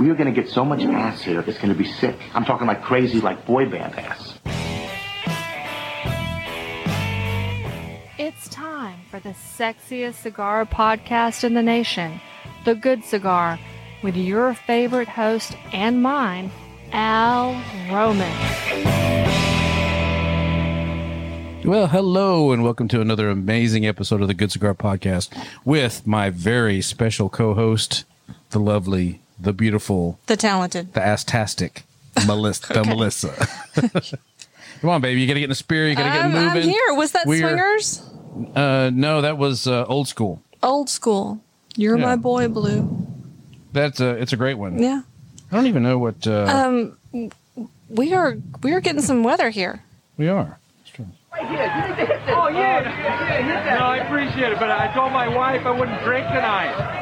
We are going to get so much ass here, it's going to be sick. I'm talking like crazy, like boy band ass. It's time for the sexiest cigar podcast in the nation, The Good Cigar, with your favorite host and mine, Al Roman. Well, hello, and welcome to another amazing episode of the Good Cigar Podcast with my very special co host, the lovely, the beautiful, The talented. the astastic Melissa. the Melissa. Come on, baby. You got to get in the spirit. You got to get I'm, I'm here. Was that We're- Swingers? Uh, no, that was uh, old school. Old school. You're Yeah. my boy, Blue. That's uh, it's a great one. Yeah. I don't even know what uh, Um, we are we are getting some weather here. we are. Oh yeah, no, I appreciate it, but I told my wife I wouldn't drink tonight.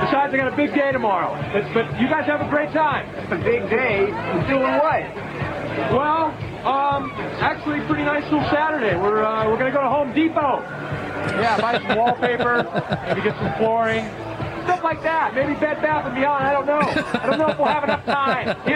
Besides, I got a big day tomorrow. But, but you guys have a great time. A big day? Doing what? Well, um, actually, pretty nice little Saturday. We're uh, we're gonna go to Home Depot. Yeah, buy some wallpaper, maybe get some flooring. Stuff like that. Maybe Bed Bath and Beyond. I don't know. I don't know if we'll have enough time.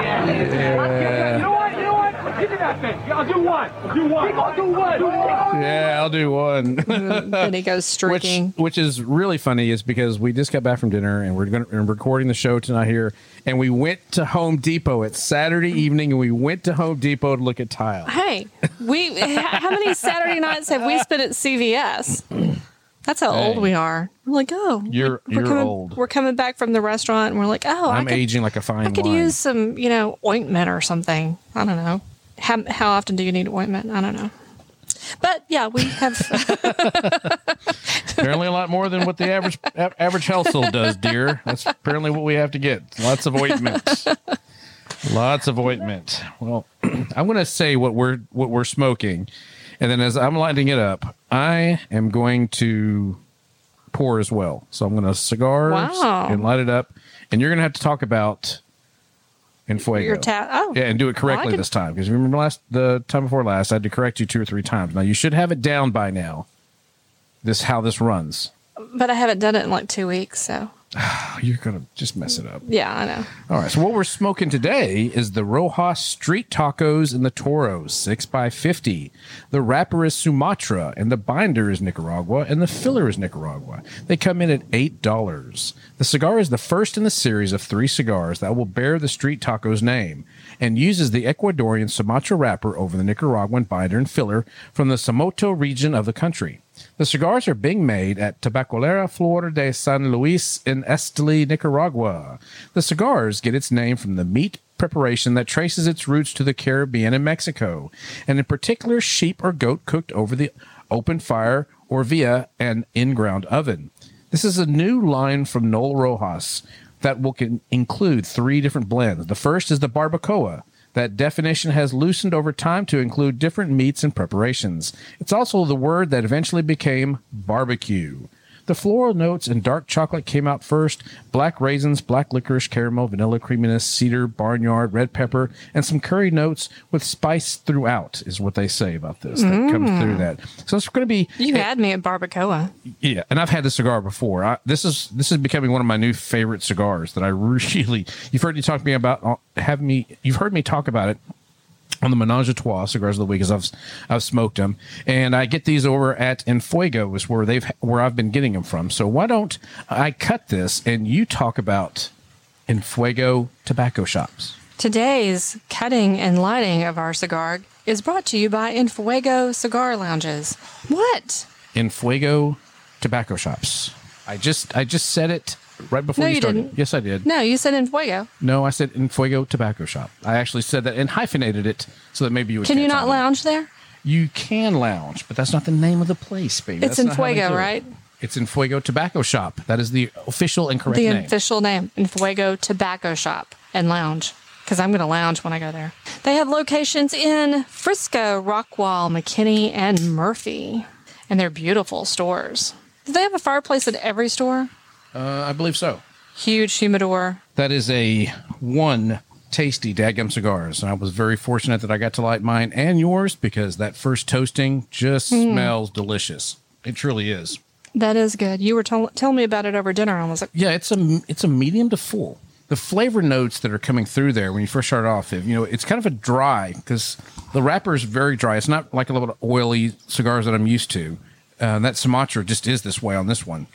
Yeah. You know what? You know what? Give me that thing. I'll do one. I'll do one. I'll do one. Do one. Yeah, I'll do one. then he goes which, streaking. which is really funny is because we just got back from dinner and we're going to recording the show tonight here and we went to Home Depot it's Saturday evening and we went to Home Depot to look at tile. hey, we how many Saturday nights have we spent at CVS? That's how old we are. We're like, oh, You're- we're you're coming, old. We're coming back from the restaurant, and we're like, oh, I'm could, aging like a fine wine. I could wine. use some, you know, ointment or something. I don't know. How how often do you need ointment? I don't know. But yeah, we have. apparently a lot more than what the average a- average household does, dear. That's apparently what we have to get. Lots of ointment. Lots of ointment. Well, I'm going to say what we're what we're smoking, and then as I'm lighting it up, I am going to pour as well. So I'm going to cigars Wow. and light it up, and you're going to have to talk about Infuego. Your ta- oh. yeah, and do it correctly can- this time because remember last the time before last I had to correct you two or three times. Now you should have it down by now. This how this runs. but I haven't done it in like two weeks, so you're gonna just mess it up. yeah, I know. All right. So what we're smoking today is the Rojas Street Tacos and the Toros six x fifty. The wrapper is Sumatra, and the binder is Nicaragua, and the filler is Nicaragua. They come in at eight dollars. The cigar is the first in the series of three cigars that will bear the Street Tacos name, and uses the Ecuadorian Sumatra wrapper over the Nicaraguan binder and filler from the Somoto region of the country. The cigars are being made at Tabacalera Flor de San Luis in Esteli, Nicaragua. The cigars get its name from the meat preparation that traces its roots to the Caribbean and Mexico, and in particular sheep or goat cooked over the open fire or via an in-ground oven. This is a new line from Noel Rojas that will include three different blends. The first is the barbacoa. That definition has loosened over time to include different meats and preparations. It's also the word that eventually became barbecue. The floral notes and dark chocolate came out first. Black raisins, black licorice, caramel, vanilla creaminess, cedar, barnyard, red pepper, and some curry notes with spice throughout is what they say about this. That comes through that. So it's going to be You had me at barbacoa. yeah, and I've had this cigar before. I, this is this is becoming one of my new favorite cigars that I really. You've heard me talk to me about uh, have me. You've heard me talk about it on the Menage a Trois cigars of the week, as I've I've smoked them, and I get these over at Enfuego, is where they've where I've been getting them from. So why don't I cut this and you talk about Enfuego tobacco shops? Today's cutting and lighting of our cigar is brought to you by Infuego Cigar Lounges. What? Enfuego tobacco shops. I just I just said it right before No, you you started. didn't. Yes, I did. No, you said in Fuego. No, I said in Fuego Tobacco Shop. I actually said that and hyphenated it so that maybe you would. Can you not lounge there? You can lounge, but that's not the name of the place, baby. It's That's not how they Infuego, do it. right? It's in Fuego Tobacco Shop. That is the official and correct the name. official name, in Fuego Tobacco Shop and Lounge. Because I'm going to lounge when I go there. They have locations in Frisco, Rockwall, McKinney, and Murphy. And they're beautiful stores. Do they have a fireplace at every store? Uh, I believe so. Huge humidor. That is a one tasty Dadgum cigars. And I was very fortunate that I got to light mine and yours because that first toasting just Hmm. smells delicious. It truly is. That is good. You were tell- telling me about it over dinner. I was like, Yeah, it's a it's a medium to full. The flavor notes that are coming through there when you first start off, you know, it's kind of a dry because the wrapper is very dry. It's not like a little oily cigars that I'm used to. Uh, that Sumatra just is this way on this one.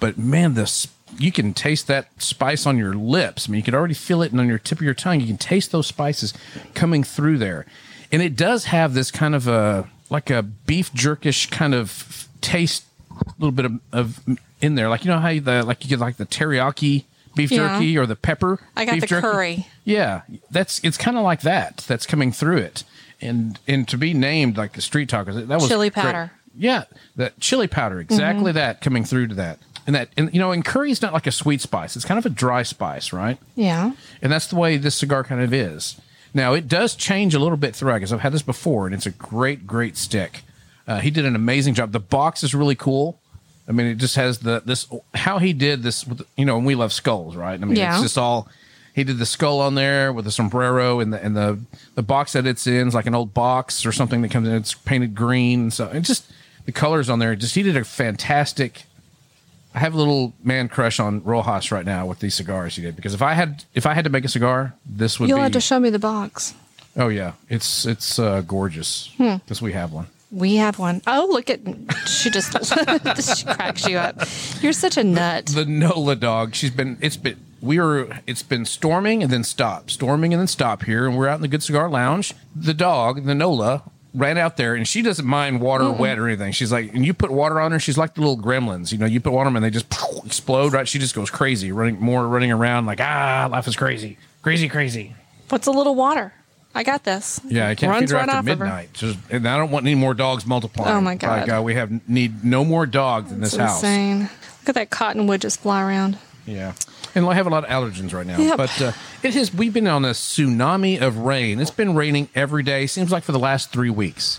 But man, this you can taste that spice on your lips. I mean, you can already feel it and on your tip of your tongue. You can taste those spices coming through there, and it does have this kind of a like a beef jerkish kind of taste, a little bit of, of in there. Like you know how you, the like you get like the teriyaki beef Yeah. jerky or the pepper. I got beef the jerky. curry. Yeah, that's it's kind of like that. That's coming through it, and and to be named like the street tacos, that was Chili great. powder. Yeah, that chili powder, Mm-hmm. exactly that coming through to that, and that and you know, and curry's not like a sweet spice; it's kind of a dry spice, right? yeah. And that's the way this cigar kind of is. Now it does change a little bit throughout because I've had this before, and it's a great, great stick. Uh, he did an amazing job. The box is really cool. I mean, it just has the this how he did this. With, you know, and we love skulls, right? I mean, Yeah. it's just all. He did the skull on there with the sombrero and the and the the box that it's in is like an old box or something that comes in. It's painted green, so it just the colors on there. Just he did a fantastic. I have a little man crush on Rojas right now with these cigars he did because if I had if I had to make a cigar, this would You'll be. have to show me the box. oh yeah, it's it's uh, gorgeous Hmm. because we have one. We have one. Oh, look at she just she cracks you up. You're such a nut. the Nola dog. She's been. It's been. We were. It's been storming and then stop, storming and then stop here, and we're out in the Good Cigar Lounge. The dog, the Nola, ran out there, and she doesn't mind water or wet or anything. She's like, and you put water on her, she's like the little gremlins. You know, you put water on them, and they just explode. Right? She just goes crazy, running more, running around like ah, life is crazy, crazy, crazy. What's a little water? I got this. Yeah, I can't Runs feed her right after midnight. Just, and I don't want any more dogs multiplying. Oh, my god! By God. we have need no more dogs in this It's house. insane. Look at that cottonwood just fly around. Yeah. And I have a lot of allergens right now. Yep. But uh, it has we've been on a tsunami of rain. It's been raining every day, seems like for the last three weeks.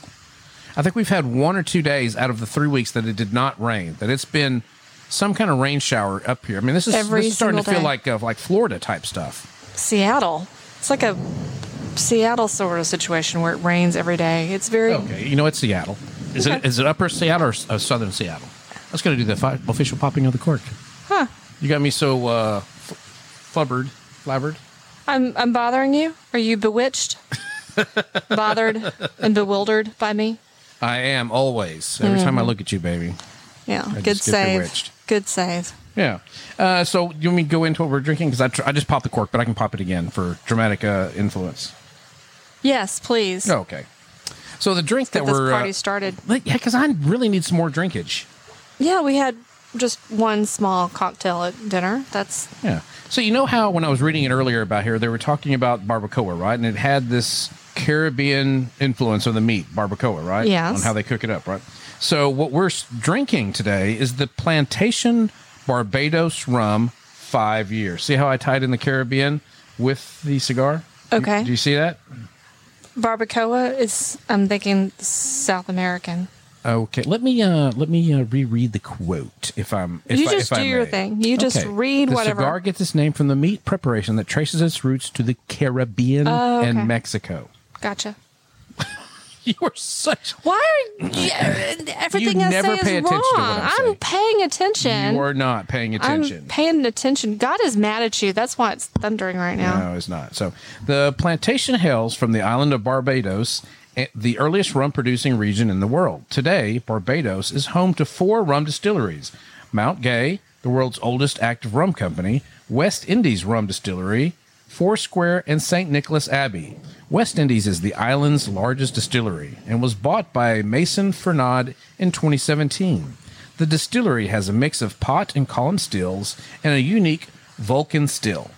I think we've had one or two days out of the three weeks that it did not rain, that it's been some kind of rain shower up here. I mean, this is, this is starting to feel day. like uh, like Florida type stuff. Seattle. It's like a Seattle sort of situation where it rains every day. It's very Okay, you know it's Seattle. Is it Okay. is it Upper Seattle or uh, Southern Seattle? I was going to do the fi- official popping of the cork. Huh. You got me so uh, f- flubbered, flabbered. I'm I'm bothering you? Are you bewitched? Bothered and bewildered by me? I am always. Every time. I look at you, baby. Yeah. I Good just get save. bewitched. Good save. Yeah. Uh, so you want me to go into what we're drinking? Because I, tr- I just popped the cork, but I can pop it again for dramatic uh, influence. Yes, please. Oh, okay. So the drink Get that this we're party uh, started. like, yeah, because I really need some more drinkage. Yeah, we had just one small cocktail at dinner. That's Yeah. So you know how when I was reading it earlier about here, they were talking about barbacoa, right? And it had this Caribbean influence on the meat, barbacoa, right? Yes. On how they cook it up, right? So what we're drinking today is the Plantation Barbados Rum Five Years. See how I tied in the Caribbean with the cigar? Okay. Do you see that? barbacoa is I'm thinking South American. Okay, let me uh let me uh, reread the quote if I'm. If You I, just if I do your thing. You just read the whatever. cigar gets its name from the meat preparation that traces its roots to the Caribbean Oh, okay. and Mexico. Gotcha. You are such. Why are you, everything You I never say pay is attention wrong? to what I'm. I'm paying attention. You are not paying attention. I'm paying attention. God is mad at you. That's why it's thundering right now. No, it's not. So the plantation hails from the island of Barbados, Eh, the earliest rum producing region in the world. Today, Barbados is home to four rum distilleries Mount Gay, the world's oldest active rum company, West Indies Rum Distillery, Foursquare, and St. Nicholas Abbey. West Indies is the island's largest distillery and was bought by Maison Ferrand in 2017. The distillery has a mix of pot and column stills and a unique Vulcan still.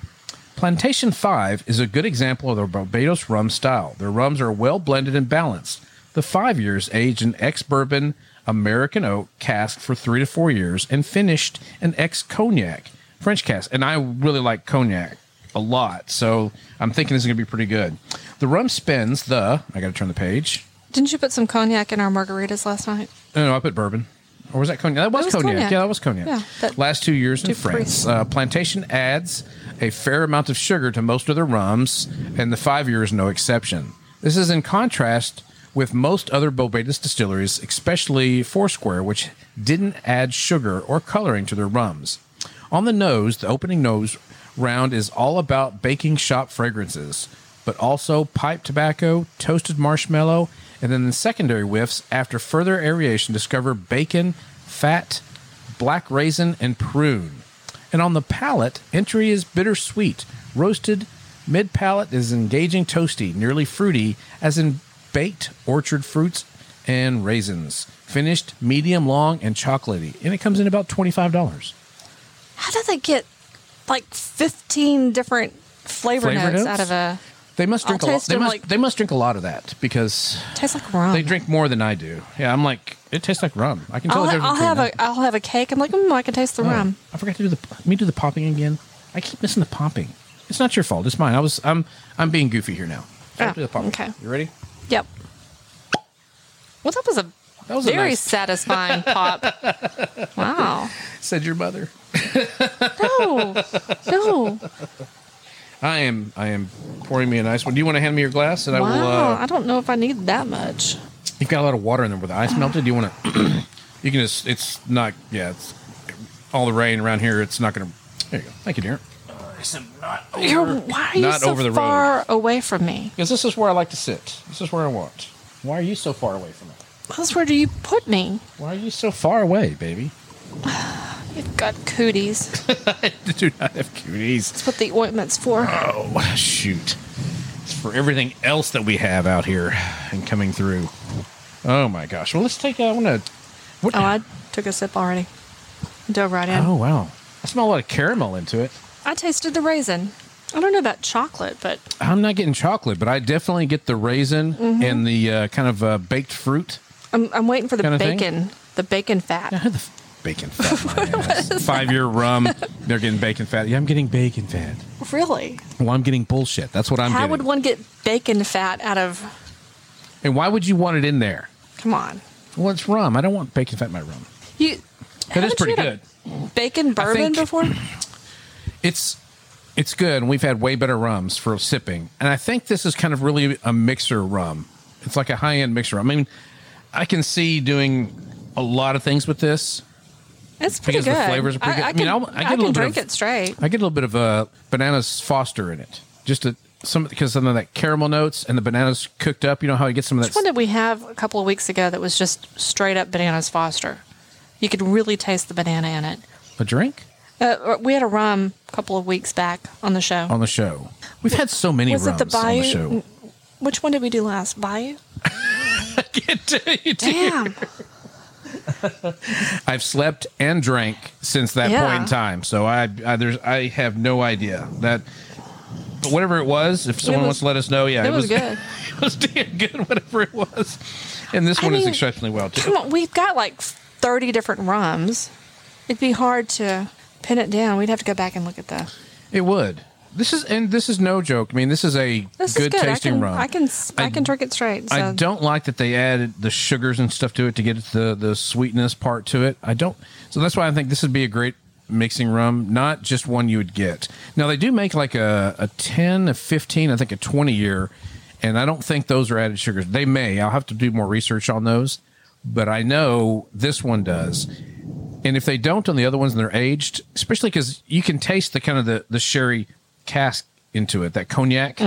Plantation 5 is a good example of the Barbados rum style. Their rums are well blended and balanced. The five years aged in ex bourbon American oak cask for three to four years and finished in ex cognac French cask. And I really like cognac a lot, so I'm thinking this is going to be pretty good. The rum spends the, I got to turn the page. Didn't you put some cognac in our margaritas last night? No, no, I put bourbon. Or was that cognac? That was, was cognac. cognac. Yeah, that was cognac. Yeah, that- Last two years in France. Uh, Plantation adds a fair amount of sugar to most of their rums, and the five year is no exception. This is in contrast with most other Barbados distilleries, especially Foursquare, which didn't add sugar or coloring to their rums. On the nose, the opening nose round is all about baking shop fragrances, but also pipe tobacco, toasted marshmallow, and then the secondary whiffs, after further aeration, discover bacon, fat, black raisin, and prune. And on the palate, entry is bittersweet, roasted. Mid palate is engaging toasty, nearly fruity, as in baked orchard fruits and raisins. Finished medium long and chocolatey, and it comes in about twenty five dollars. How do they get like 15 different flavor, Flavor notes, notes? out of a. They must I'll drink a lot. They must, like- they must drink a lot of that because it Tastes like rum. they drink more than I do. Yeah, I'm like it tastes like rum. I can tell I'll, ha- I'll have that. a I'll have a cake. I'm like, mm, I can taste the Oh, rum. I forgot to do the. Let me do the popping again. I keep missing the popping. It's not your fault. It's mine. I was. I'm. I'm being goofy here now. Oh, do the popping. okay. You ready? Yep. Well, that was a That was a very nice- satisfying pop. Wow. Said your mother. No. No. I am. I am pouring me a nice one. Do you want to hand me your glass? And I will. Wow. Uh, I don't know if I need that much. you've got a lot of water in there where the ice melted. Do you want to? you can just. It's not. Yeah. It's all the rain around here. It's not going to. There you go. Thank you, dear. You're, why are you not so over the road. far away from me? Because this is where I like to sit. This is where I want. Why are you so far away from it? That's where do you put me? Why are you so far away, baby? You've got cooties. I do not have cuties. That's what the ointment's for. Oh, shoot. It's for everything else that we have out here and coming through. Oh, my gosh. Well, let's take. I want to. What? Oh, I took a sip already. Dove right in. oh, wow. I smell a lot of caramel into it. I tasted the raisin. I don't know about chocolate, but I'm not getting chocolate, but I definitely get the raisin Mm-hmm. and the uh, kind of uh, baked fruit. I'm, I'm waiting for the bacon. The bacon fat. Yeah, the bacon fat. Five year rum. They're getting bacon fat. Yeah, I'm getting bacon fat. Really? Well, I'm getting bullshit. That's what I'm How getting. would one get bacon fat out of? and why would you want it in there? Come on, Well, it's rum. I don't want bacon fat in my rum. you. That is haven't you pretty had good. a Bacon bourbon think- before? It's it's good, and we've had way better rums for sipping. And I think this is kind of really a mixer rum. It's like a high end mixer. rum. I mean, I can see doing a lot of things with this. It's pretty Because the good. flavors are pretty good. I, I I mean, can, I'll- I I get a little bit drink of- it straight. I get a little bit of uh, bananas Foster in it, just to, some because some of that caramel notes and the bananas cooked up. You know how you get some of that. Which one that. did we have a couple of weeks ago that was just straight up bananas Foster? You could really taste the banana in it. A drink Uh, we had a rum a couple of weeks back on the show. on the show. We've had so many was it rums the Bayou? on the show. Which one did we do last? Bayou? I can't tell you. Damn. I've slept and drank since that Yeah. point in time, so I, I there's I have no idea that. But whatever it was, if someone was- wants to let us know, yeah, it was good. it was damn good, whatever it was. And this I one is exceptionally well too. Come on, we've got like 30 different rums. It'd be hard to pin it down. We'd have to go back and look at the. It would. This is and this is no joke. I mean, this is a This good, is good. tasting I can, rum. I can, I, I- can drink it straight. So. I don't like that they added the sugars and stuff to it to get the the sweetness part to it. I don't. So that's why I think this would be a great mixing rum, not just one you would get. Now they do make like a a ten, a fifteen, I think a twenty year, and I don't think those are added sugars. They may. I'll have to do more research on those, but I know this one does. And if they don't on the other ones and they're aged, especially because you can taste the kind of the the sherry cask into it, that cognac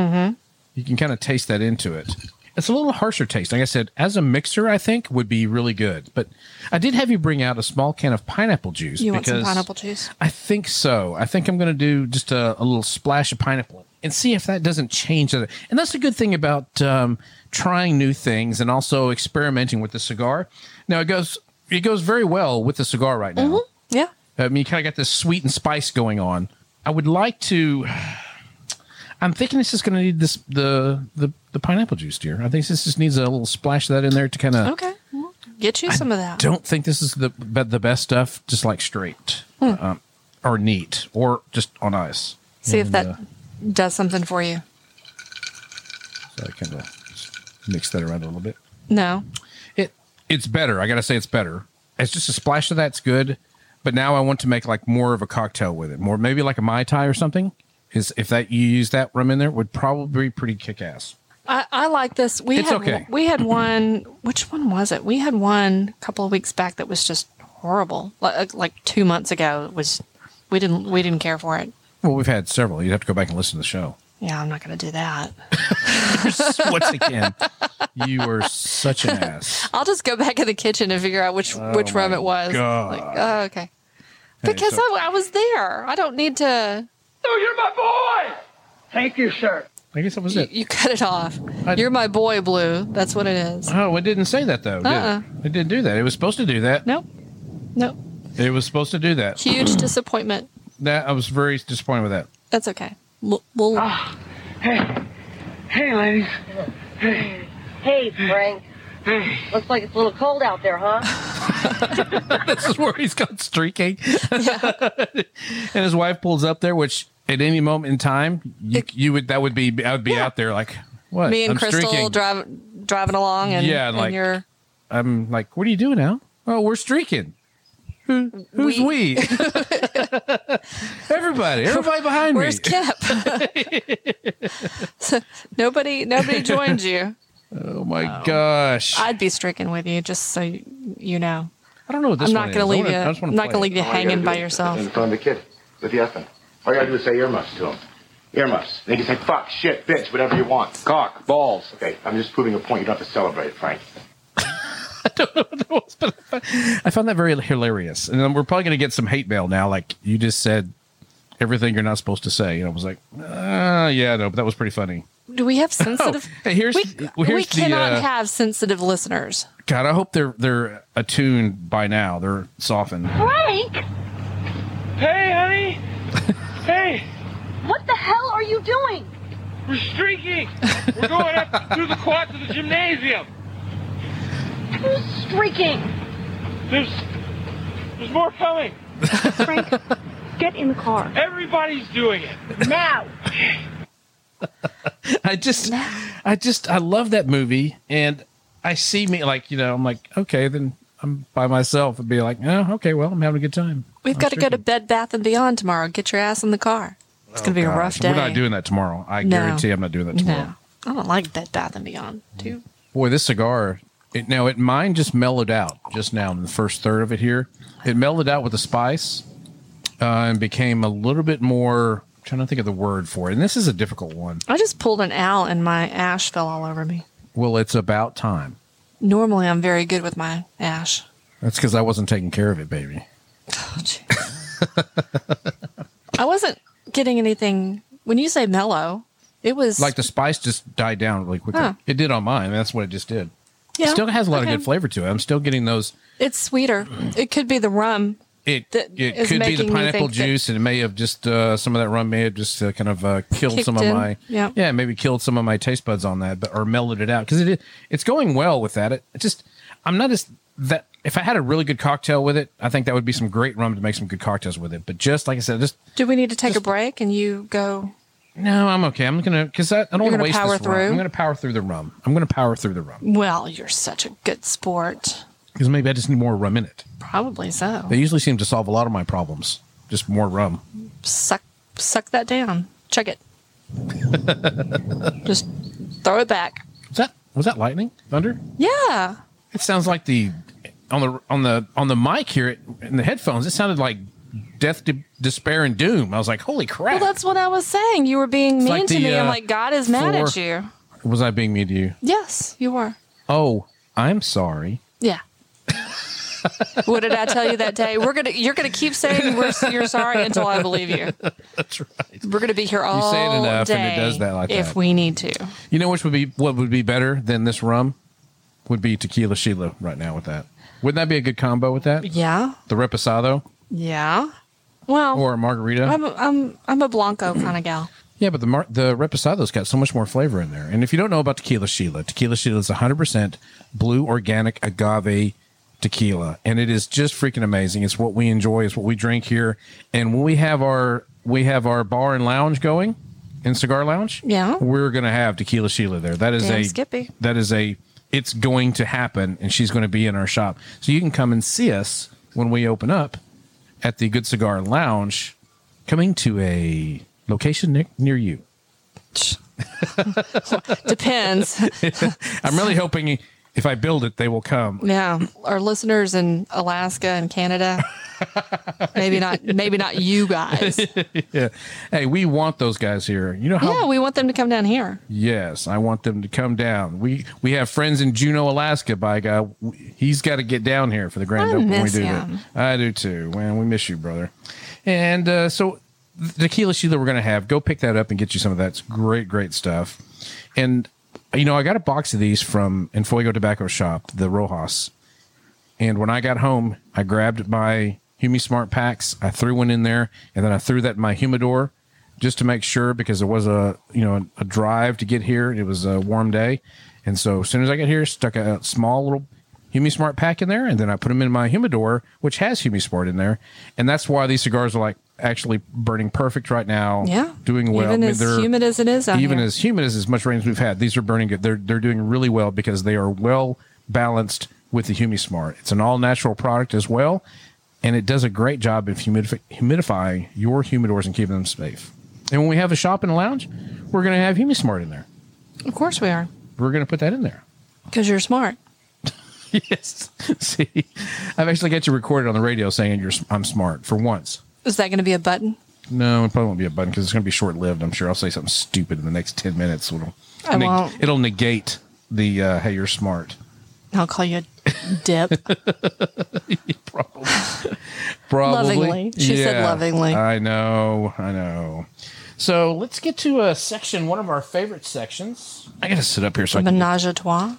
you can kind of taste that into it. It's a little harsher taste. Like I said, as a mixer, I think would be really good. But I did have you bring out a small can of pineapple juice. you want some because pineapple juice? I think so. I think I'm going to do just a, a little splash of pineapple and see if that doesn't change it. And that's a good thing about um, trying new things and also experimenting with the cigar. Now it goes it goes very well with the cigar right now. Yeah. I mean, you kind of got this sweet and spice going on. I would like to. I'm thinking this is going to need this the the the pineapple juice, dear. I think this just needs a little splash of that in there to kind of. Okay. Well, get you some of that. Don't think this is the the best stuff. Just like straight, Hmm. um, or neat, or just on ice. See if that uh, does something for you. so I kind of mix that around a little bit. No. It it's better. I gotta say it's better. It's just a splash of that's good. But now I want to make like more of a cocktail with it. More maybe like a mai tai or something. Is if that you use that rum in there would probably be pretty kick ass. I, I like this. We It's had okay. we had one. Which one was it? We had one a couple of weeks back that was just horrible. Like, uh, like two months ago, it was. We didn't we didn't care for it. Well, we've had several. You'd have to go back and listen to the show. Yeah, I'm not going to do that. Once again, you are such an ass. I'll just go back in the kitchen and figure out which oh which rum it was. Like, oh, okay. Because so- I, I was there. I don't need to. Oh, you're my boy! Thank you, sir. I guess that was You, it. you cut it off. I- You're my boy, Blue. That's what it is. Oh, it didn't say that though. Did Uh-uh. it? it didn't do that. It was supposed to do that. Nope. Nope. It was supposed to do that. Huge disappointment. That I was very disappointed with that. That's okay. We'll, we'll ah, Hey. Hey, ladies. Hey. Hey, Frank. Hey. Looks like it's a little cold out there, huh? this is where he's gone streaking. and his wife pulls up there, which at any moment in time, you, you would that would be I would be Yeah. out there like what? me and I'm Crystal streaking. driving driving along, and Yeah, and like- you're I'm like, what are you doing now? Oh, we're streaking. Who, who's we? everybody, everybody behind where's me. Where's Kip? So nobody nobody joined you. Oh my gosh! I, I'd be stricken with you, just so you, you know. I don't know what this I'm not going to leave you. I just wanna I'm not going to leave you hanging by yourself. And phone the kid. With the effing. All you gotta do is say earmuffs to him. Earmuffs. They can say fuck, shit, bitch, whatever you want. Cock, balls. Okay, I'm just proving a point. You don't have to celebrate, Frank. I don't know what that was, but I found that very hilarious, and then we're probably going to get some hate mail now. Like you just said everything you're not supposed to say, and I was like, uh, yeah, no, but that was pretty funny. Do we have sensitive? hey, here's- we, here's we the, cannot uh, have sensitive listeners. God, I hope they're they're attuned by now. They're softened. Frank! Hey, honey. hey, What the hell are you doing? we're streaking. We're going up through the quad to the gymnasium. Who's streaking? There's, there's more coming. Frank, get in the car. Everybody's doing it. Now! I just, I just, I love that movie, and I see me like you know, I'm like, okay, then I'm by myself and be like, oh, okay, well, I'm having a good time. We've I'm got to go to. Bed Bath and Beyond tomorrow. Get your ass in the car. It's going to be a rough day. We're not doing that tomorrow. I No. guarantee I'm not doing that tomorrow. No, I don't like Bed Bath and Beyond. Too. Boy, this cigar. It, now, it mine just mellowed out just now in the first third of it here. It mellowed out with the spice uh, and became a little bit more. Trying to think of the word for it, and this is a difficult one. I just pulled an owl and my ash fell all over me. Well, it's about time. Normally, I'm very good with my ash. That's because I wasn't taking care of it, baby. Oh, I wasn't getting anything. When you say mellow, it was Like the spice just died down really quickly. Huh. It did on mine. That's what it just did. yeah, It still has a lot okay. of good flavor to it. I'm still getting those. It's sweeter. It could be the rum. It it could be the pineapple juice, and it may have just uh, some of that rum may have just uh, kind of uh, killed some of my Yeah. yeah maybe killed some of my taste buds on that, but or mellowed it out because it it's going well with that. It, it just I'm not as that. If I had a really good cocktail with it, I think that would be some great rum to make some good cocktails with it. But just like I said, just Do we need to take a break and you go? no, I'm okay. I'm gonna because I, I don't want to waste power this rum. I'm gonna power through the rum. I'm gonna power through the rum Well, you're such a good sport. Because maybe I just need more rum in it. Probably so. They usually seem to solve a lot of my problems. Just more rum. Suck, suck that down. Check it. Just throw it back. Was that was that lightning thunder? Yeah. It sounds like the on the on the on the mic here in the headphones. It sounded like death, de- despair, and doom. I was like, "Holy crap!" Well, that's what I was saying. You were being mean like to the, me. I'm uh, like, God is mad at you. was I being mean to you? Yes, you were. Oh, I'm sorry. What did I tell you that day? We're gonna. You're gonna keep saying we're, you're sorry until I believe you. That's right. We're gonna be here all say it enough day and it does that like if that. we need to. You know which would be what would be better than this rum? Would be tequila Sheila right now with that. Wouldn't that be a good combo with that? Yeah. The reposado Yeah. Well, or a margarita? I'm I'm I'm a blanco kind of gal. Yeah, but the mar- the reposado's got so much more flavor in there. And if you don't know about tequila Sheila, tequila Sheila is 100% blue organic agave tequila, and it is just freaking amazing. It's what we enjoy. It's what we drink here. And when we have our we have our bar and lounge going in Cigar Lounge, Yeah. we're gonna have tequila Sheila there. That is Damn a Skippy. that is a it's going to happen, and she's going to be in our shop. So you can come and see us when we open up at the Good Cigar Lounge, coming to a location ne- near you. Depends. I'm really hoping if I build it, they will come. Yeah, our listeners in Alaska and Canada. maybe not. Maybe not you guys. Yeah. Hey, we want those guys here. You know how? Yeah, we want them to come down here. Yes, I want them to come down. We we have friends in Juneau, Alaska. By God, he's got to get down here for the grand I opening. miss we do him. that. I do too. Man, we miss you, brother. And uh, so, the tequila that we're gonna have. Go pick that up and get you some of that. It's great, great stuff. And you know, I got a box of these from Enfuego Tobacco Shop, the Rojas. And when I got home, I grabbed my Humi Smart packs. I threw one in there, and then I threw that in my humidor just to make sure because there was a you know a drive to get here. It was a warm day, and so as soon as I got here, stuck a small little Humi Smart pack in there, and then I put them in my humidor, which has HumiSmart in there, and that's why these cigars are like actually burning perfect right now. Yeah, doing well. Even I mean, as humid as it is even here. as humid as as much rain as we've had, these are burning good. They're they're doing really well because they are well balanced with the HumiSmart. It's an all natural product as well, and it does a great job of humidif- humidifying your humidors and keeping them safe. And when we have a shop and a lounge, we're going to have HumiSmart in there. Of course we are, We're going to put that in there. because you're smart. Yes. See, I've actually got you recorded on the radio saying you're I'm smart for once. Is that going to be a button? No, it probably won't be a button because it's going to be short lived. I'm sure I'll say something stupid in the next ten minutes. It'll, I won't. it'll negate the uh, hey, you're smart. I'll call you a Dip. Probably. Probably. Lovingly. She said lovingly. I know. I know. So let's get to a section, one of our favorite sections. I got to sit up here so I can. Menage a trois.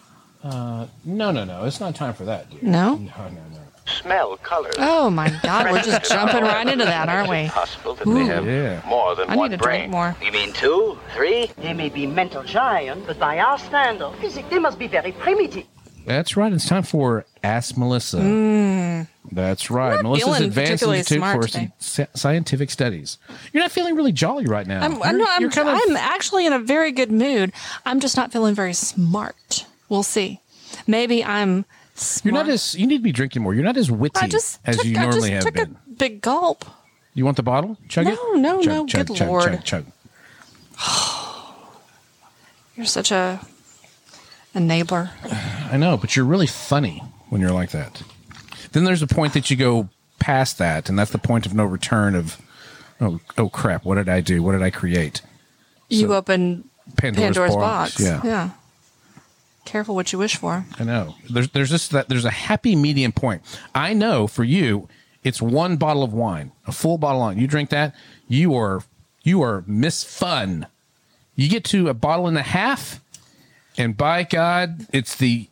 Uh, no, no, no. It's not time for that, dude. No. No, no, no. Smell colors. Oh my God, we're just jumping right into that, aren't we? Possible that they have Yeah. more than I one need to brain. drink more. You mean two, three? They may be mental giants, but by our standard, physics, they must be very primitive. That's right. It's time for Ask Melissa. Mm. That's right. not Melissa's feeling Advanced particularly Institute smart for today. Sci- Scientific Studies. You're not feeling really jolly right now. I'm, I You're- know, I'm, you're kind of- I'm actually in a very good mood. I'm just not feeling very smart. We'll see. Maybe I'm smart. You're not as. You need to be drinking more. You're not as witty I just as took, you I normally just have took been. a big gulp. You want the bottle? Chug it. No, no, chug, no, Chug, good chug, Lord. Chug, chug. You're such a enabler. I know, but you're really funny when you're like that. Then there's a point that you go past that, and that's the point of no return. Of oh, oh crap! What did I do? What did I create? You So- open Pandora's, Pandora's, box. box. Yeah. Yeah. Careful what you wish for. I know. There's there's just that there's a happy medium point. I know for you, it's one bottle of wine, a full bottle of wine. You drink that, you are you are Miss Fun. You get to a bottle and a half, and by God, it's the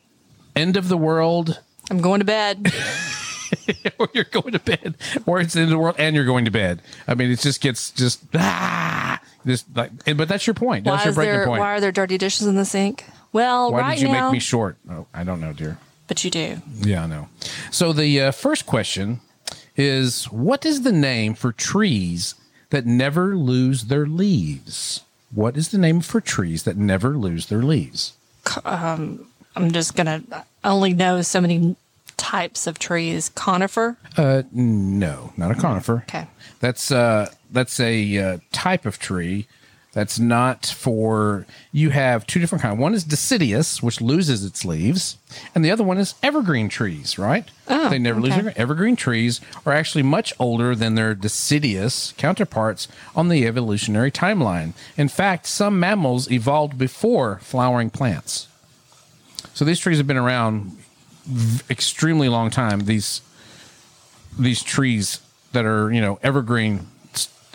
end of the world, I'm going to bed. or you're going to bed, or it's the end of the world, and you're going to bed. I mean, it just gets just ah, just like. But that's your point. That's why, your breaking there, point. why are there dirty dishes in the sink? Well, Why right did you now, make me short? Oh, I don't know, dear. but you do. Yeah, I know. So the uh, first question is what is the name for trees that never lose their leaves? What is the name for trees that never lose their leaves? I'm just gonna I only know so many types of trees. Conifer. Uh, no, not a conifer. Okay. That's uh, that's a uh, type of tree. That's not for. You have two different kinds. One is deciduous, which loses its leaves, and the other one is evergreen trees. Right? Oh, they never lose their evergreen trees are actually much older than their deciduous counterparts on the evolutionary timeline. In fact, some mammals evolved before flowering plants. So these trees have been around v- extremely long time. These these trees that are you know evergreen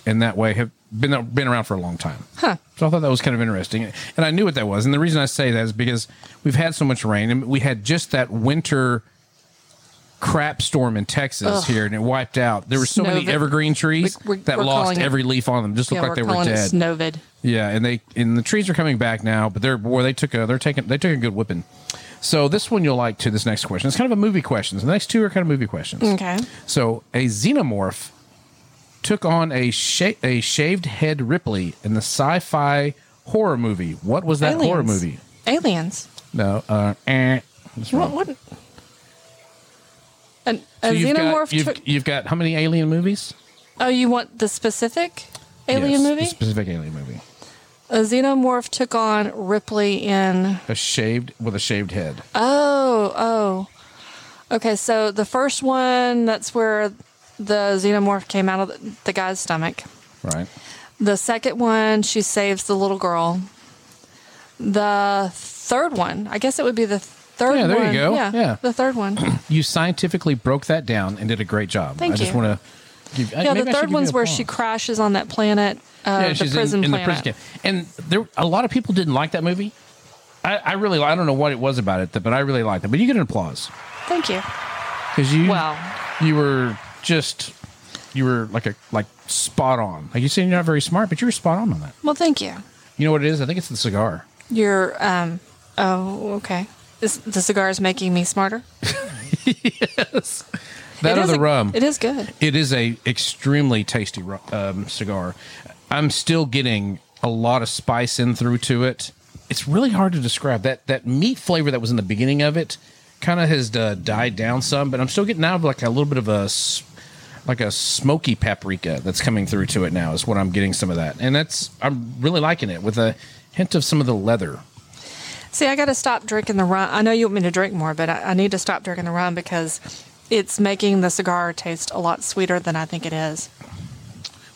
in that way have been been around for a long time. Huh. So I thought that was kind of interesting, and I knew what that was. And the reason I say that is because we've had so much rain, and we had just that winter crap storm in Texas Ugh. here, and it wiped out. There were so many evergreen trees We- that lost calling it- every leaf on them, just Yeah, looked like we're they were dead. Snowvid. Yeah, and they and the trees are coming back now, but they're boy they took a they're taking they took a good whipping. So this one you'll like to this next question. It's kind of a movie question. The next two are kind of movie questions. Okay. So a xenomorph took on a sha- a shaved head Ripley in the sci-fi horror movie. What was that horror movie? Aliens. No, uh, eh. What? what? An, a So you've xenomorph. got, you've, took- you've got how many alien movies? oh, you want the specific alien Yes, movie? a specific alien movie. a xenomorph took on Ripley in. A shaved with a shaved head. Oh, oh. Okay, so the first one, that's where the xenomorph came out of the, the guy's stomach. Right. The second one, she saves the little girl. The third one, I guess it would be the third Yeah, there you go. Yeah, Yeah. the third one. You scientifically broke that down and did a great job. Thank I just want to give. yeah, the third one's where she crashes on that planet, uh, yeah, the prison in, in the planet. prison camp. And there, a lot of people didn't like that movie. I, I really, I don't know what it was about it, but I really liked it. But you get an applause Thank you. because you, Well, you were just, you were like a like spot on. Like you said, you're not very smart, but you were spot on on that. well, thank you. You know what it is? I think it's the cigar. You're, um, oh, okay. Is, the cigar is making me smarter. Yes. That It or the a- rum. It is good. It is a extremely tasty um, cigar. I'm still getting a lot of spice in through to it. It's really hard to describe that that meat flavor that was in the beginning of it. Kind of has uh, died down some, but I'm still getting out of like a little bit of a like a smoky paprika that's coming through to it now. Is what I'm getting some of that, and that's I'm really liking it with a hint of some of the leather. See, I got to stop drinking the rum. I know you want me to drink more, but I, I need to stop drinking the rum because it's making the cigar taste a lot sweeter than I think it is.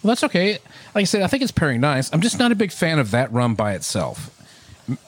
Well, that's okay. Like I said, I think it's pairing nice. I'm just not a big fan of that rum by itself.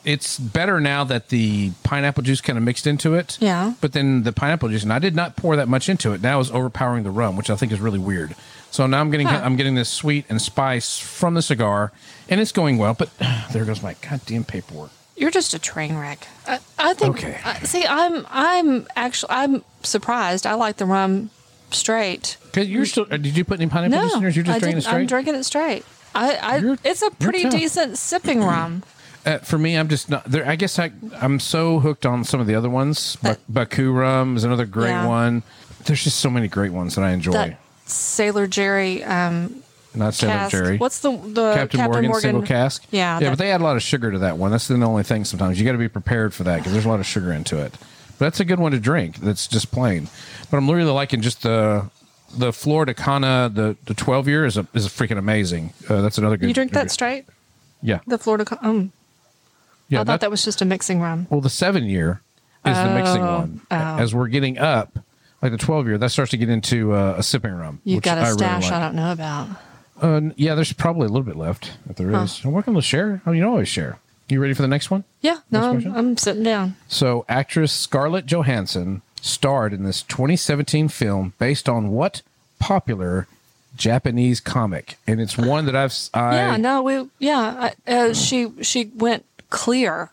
It's better now that the pineapple juice kind of mixed into it. Yeah. But then the pineapple juice, and I did not pour that much into it. Now is overpowering the rum, which I think is really weird. So now I'm getting Huh. I'm getting this sweet and spice from the cigar, and it's going well. But there goes my goddamn paperwork. You're just a train wreck. I, I think. Okay. I, see, I'm I'm actually I'm surprised. I like the rum straight. Cause you're still. uh, Did you put any pineapple No, juice in yours? You're just I drinking it didn't- I'm drinking it straight. I, I it's a pretty decent sipping rum. Uh, for me, I'm just not there. I guess I I'm so hooked on some of the other ones. Ba- Baku rum is another great Yeah. one. There's just so many great ones that I enjoy. That Sailor Jerry um, Not Sailor. Jerry. What's the the Captain, Morgan, single cask. Yeah, yeah, that- but they add a lot of sugar to that one. That's the only thing. Sometimes you got to be prepared for that because there's a lot of sugar into it. But that's a good one to drink. That's just plain. But I'm really liking just the the Flor de Caña. The the 12 year is a is freaking amazing. Uh, that's another good. You drink that straight? Yeah, The Florida. Um, yeah. I thought that was just a mixing rum. Well, the seven year is the mixing Oh, one. oh. As we're getting up, like the 12 year, that starts to get into uh, a sipping rum. You've which got a I stash. I don't know about. Uh, yeah, there's probably a little bit left if there is. I'm welcome to share. Oh, you know, always share. You ready for the next one? Yeah, no, Next I'm, question? I'm sitting down. So, actress Scarlett Johansson starred in this 2017 film based on what popular Japanese comic? And it's one that I've s- I yeah, no, we yeah. I, uh, she she went clear.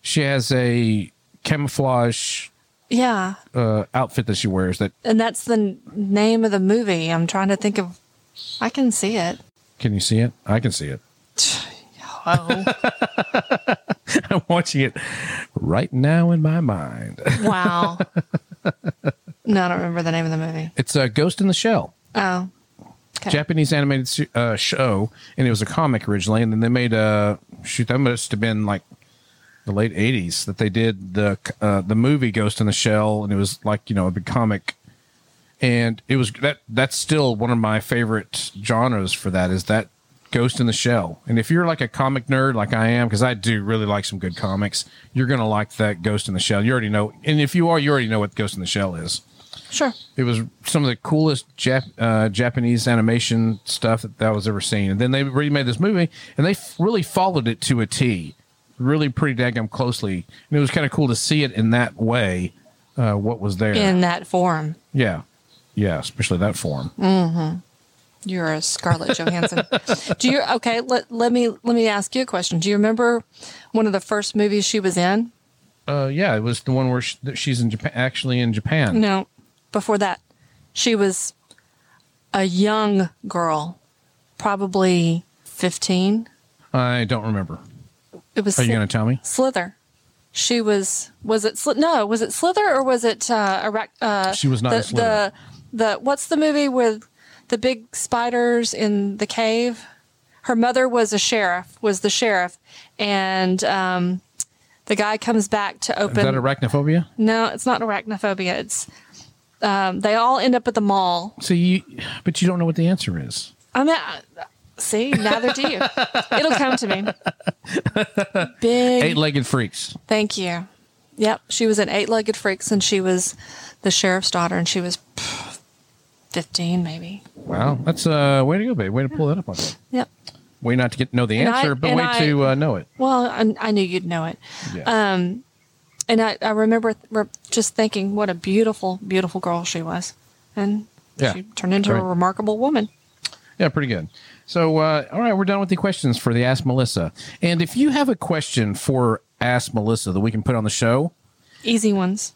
she has a camouflage Yeah, uh, outfit that she wears that and that's the name of the movie. I'm trying to think of. I can see it. can you see it? I can see it. Oh I'm watching it right now in my mind. wow! no, I don't remember the name of the movie. It's a Ghost in the Shell. Oh, okay. Japanese animated uh, show, and it was a comic originally, and then they made a shoot. That must have been like the late '80s that they did the uh, the movie Ghost in the Shell, and it was like you know a big comic, and it was that that's still one of my favorite genres for that is that Ghost in the Shell. And if you're like a comic nerd like I am, because I do really like some good comics, you're gonna like that Ghost in the Shell. You already know, and if you are, you already know what Ghost in the Shell is. Sure. It was some of the coolest Jap- uh, Japanese animation stuff that, that I was ever seen. And then they remade this movie, and they f- really followed it to a T, really pretty daggum closely. And it was kind of cool to see it in that way. Uh, what was there? In that form, yeah, yeah, especially that form. you're a Scarlett Johansson. Do you? Okay, let let me let me ask you a question. Do you remember one of the first movies she was in? Uh, yeah, it was the one where sh that she's in Japan, actually in Japan. No, before that, she was a young girl, probably fifteen. I don't remember. It was Are you going to tell me? Slither. She was. Was it? Sli- no, was it Slither or was it? Uh, Iraq, uh, She was not the, Slither. The the what's the movie with the big spiders in the cave? Her mother was a sheriff. Was the sheriff, and um, the guy comes back to open. Is that arachnophobia? no, it's not arachnophobia. It's um, they all end up at the mall. So you, but you don't know what the answer is. I mean, I- See, neither do you. It'll come to me. Big. Eight-legged freaks. Thank you. Yep, she was an eight-legged freaks, and she was the sheriff's daughter, and she was pff, fifteen, maybe. Wow, that's uh, way to go, babe. Way to pull that up on that. Yep. Way not to get know the And I- answer, but way I- to uh, know it. Well, I, I knew you'd know it. Yeah. Um, and I, I remember re- just thinking what a beautiful, beautiful girl she was, and Yeah. she turned into Right. a remarkable woman. Yeah, pretty good. So, uh, all right, we're done with the questions for the Ask Melissa. And if you have a question for Ask Melissa that we can put on the show, Easy ones.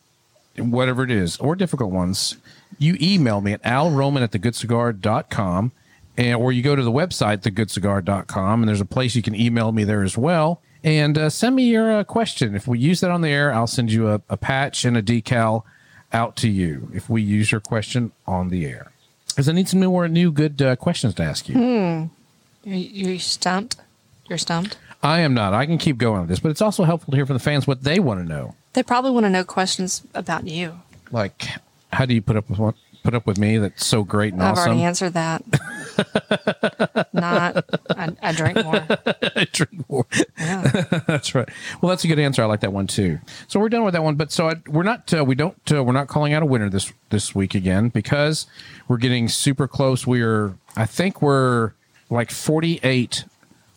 whatever it is, or difficult ones, you email me at alroman at thegoodcigar.com and, or you go to the website, thegoodcigar.com, and there's a place you can email me there as well. And uh, send me your uh, question. If we use that on the air, I'll send you a, a patch and a decal out to you if we use your question on the air. Because I need some more new good uh, questions to ask you. You, you stumped. You're stumped. I am not. I can keep going on this, but it's also helpful to hear from the fans what they want to know. They probably want to know questions about you. Like, how do you put up with what, put up with me? That's so great and I've awesome. already answered that. Not. I, I drink more. I drink more. Yeah. that's right. Well, that's a good answer. I like that one too. So we're done with that one. But so I, we're not. Uh, we don't. Uh, we're not calling out a winner this this week again because we're getting super close. We are. I think we're like forty eight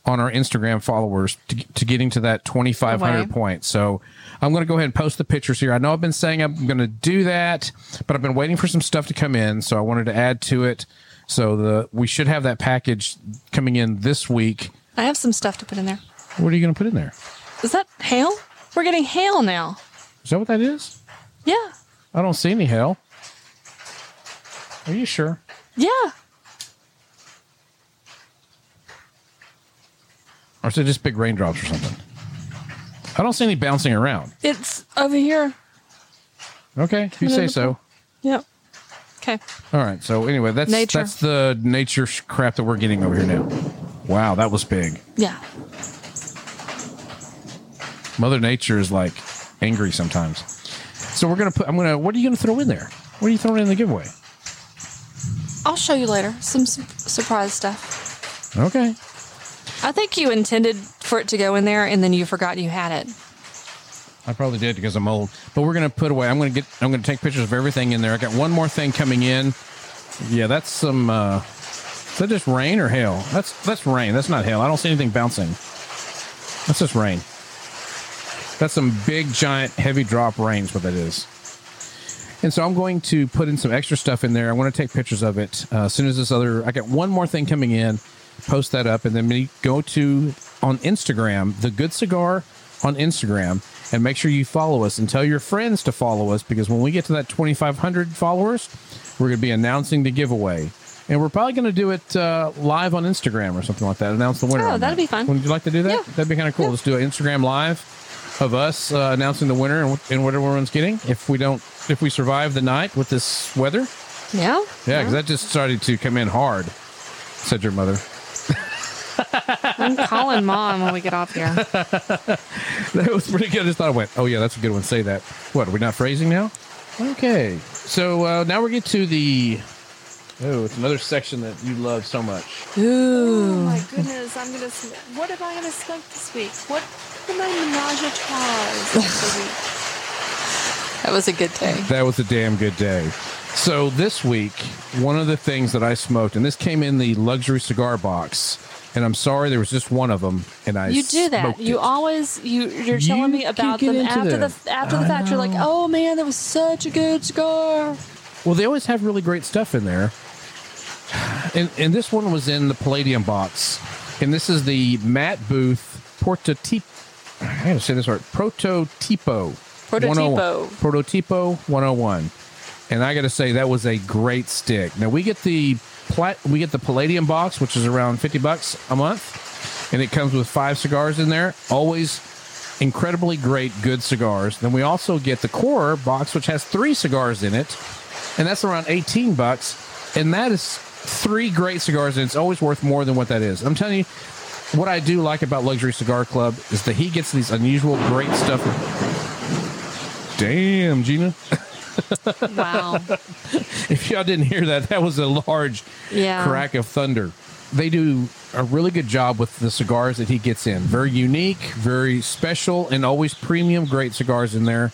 on our Instagram followers to, to getting to that twenty five hundred Away. point. So I'm going to go ahead and post the pictures here. I know I've been saying I'm going to do that, but I've been waiting for some stuff to come in, so I wanted to add to it. So the we should have that package coming in this week. I have some stuff to put in there. What are you going to put in there? Is that hail? We're getting hail now. Is that what that is? Yeah. I don't see any hail. Are you sure? Yeah. Or is it just big raindrops or something? I don't see any bouncing around. It's over here. Okay, if you say so. Yep. Okay. All right. So anyway, that's Nature. that's the nature sh- crap that we're getting over here now. Wow, that was big. Yeah. Mother Nature is like angry sometimes. So we're gonna put. I'm gonna. What are you gonna throw in there? What are you throwing in the giveaway? I'll show you later. Some su- surprise stuff. Okay. I think you intended for it to go in there and then you forgot you had it. I probably did because I'm old. But we're gonna put away. I'm gonna get. I'm gonna take pictures of everything in there. I got one more thing coming in. Yeah, that's some. uh Is that just rain or hail? That's that's rain. That's not hail. I don't see anything bouncing. That's just rain. That's some big, giant, heavy drop rain. What that is. And so I'm going to put in some extra stuff in there. I want to take pictures of it uh, as soon as this other. I got one more thing coming in. Post that up, and then go to on Instagram, the Good Cigar on Instagram, and make sure you follow us and tell your friends to follow us because when we get to that 2,500 followers, we're going to be announcing the giveaway. And we're probably going to do it uh, live on Instagram or something like that. Announce the winner. Oh, that'd that. be fun. Would you like to do that? Yeah. That'd be kind of cool. Yeah. Let's do an Instagram live of us uh, announcing the winner and, what- and what everyone's getting. If we don't, if we survive the night with this weather, Yeah? yeah, because that just started to come in hard. Said your mother. I'm calling mom when we get off here. That was pretty good. I just thought I went, oh yeah, that's a good one. Say that. What are we not phrasing now? Okay, so uh, now we get to the. Oh, it's another section that you love so much. Oh my goodness, I'm gonna. sm- What am I gonna smoke this week? What am I menage a trois this week? That was a good day. That was a damn good day. So this week, one of the things that I smoked, and this came in the luxury cigar box, and I'm sorry there was just one of them, and I You do that. You it. always you you're You telling me about them after them. the after the I fact. You're like, oh man, that was such a good cigar. Well, they always have really great stuff in there. And, and this one was in the Palladium box. And this is the Matt Booth Prototype. I gotta say this right. Prototipo. Prototipo. 101. Prototipo 101. And I gotta say that was a great stick. Now we get the plat we get the Palladium box, which is around 50 bucks a month. And it comes with five cigars in there. Always incredibly great, good cigars. Then we also get the core box, which has three cigars in it, and that's around 18 bucks. And that is three great cigars, and it's always worth more than what that is. I'm telling you, what I do like about Luxury Cigar Club is that he gets these unusual, great stuff. Damn, Gina. Wow. If y'all didn't hear that, that was a large Yeah. crack of thunder. they do a really good job with the cigars that he gets in. Very unique, very special, and always premium, great cigars in there.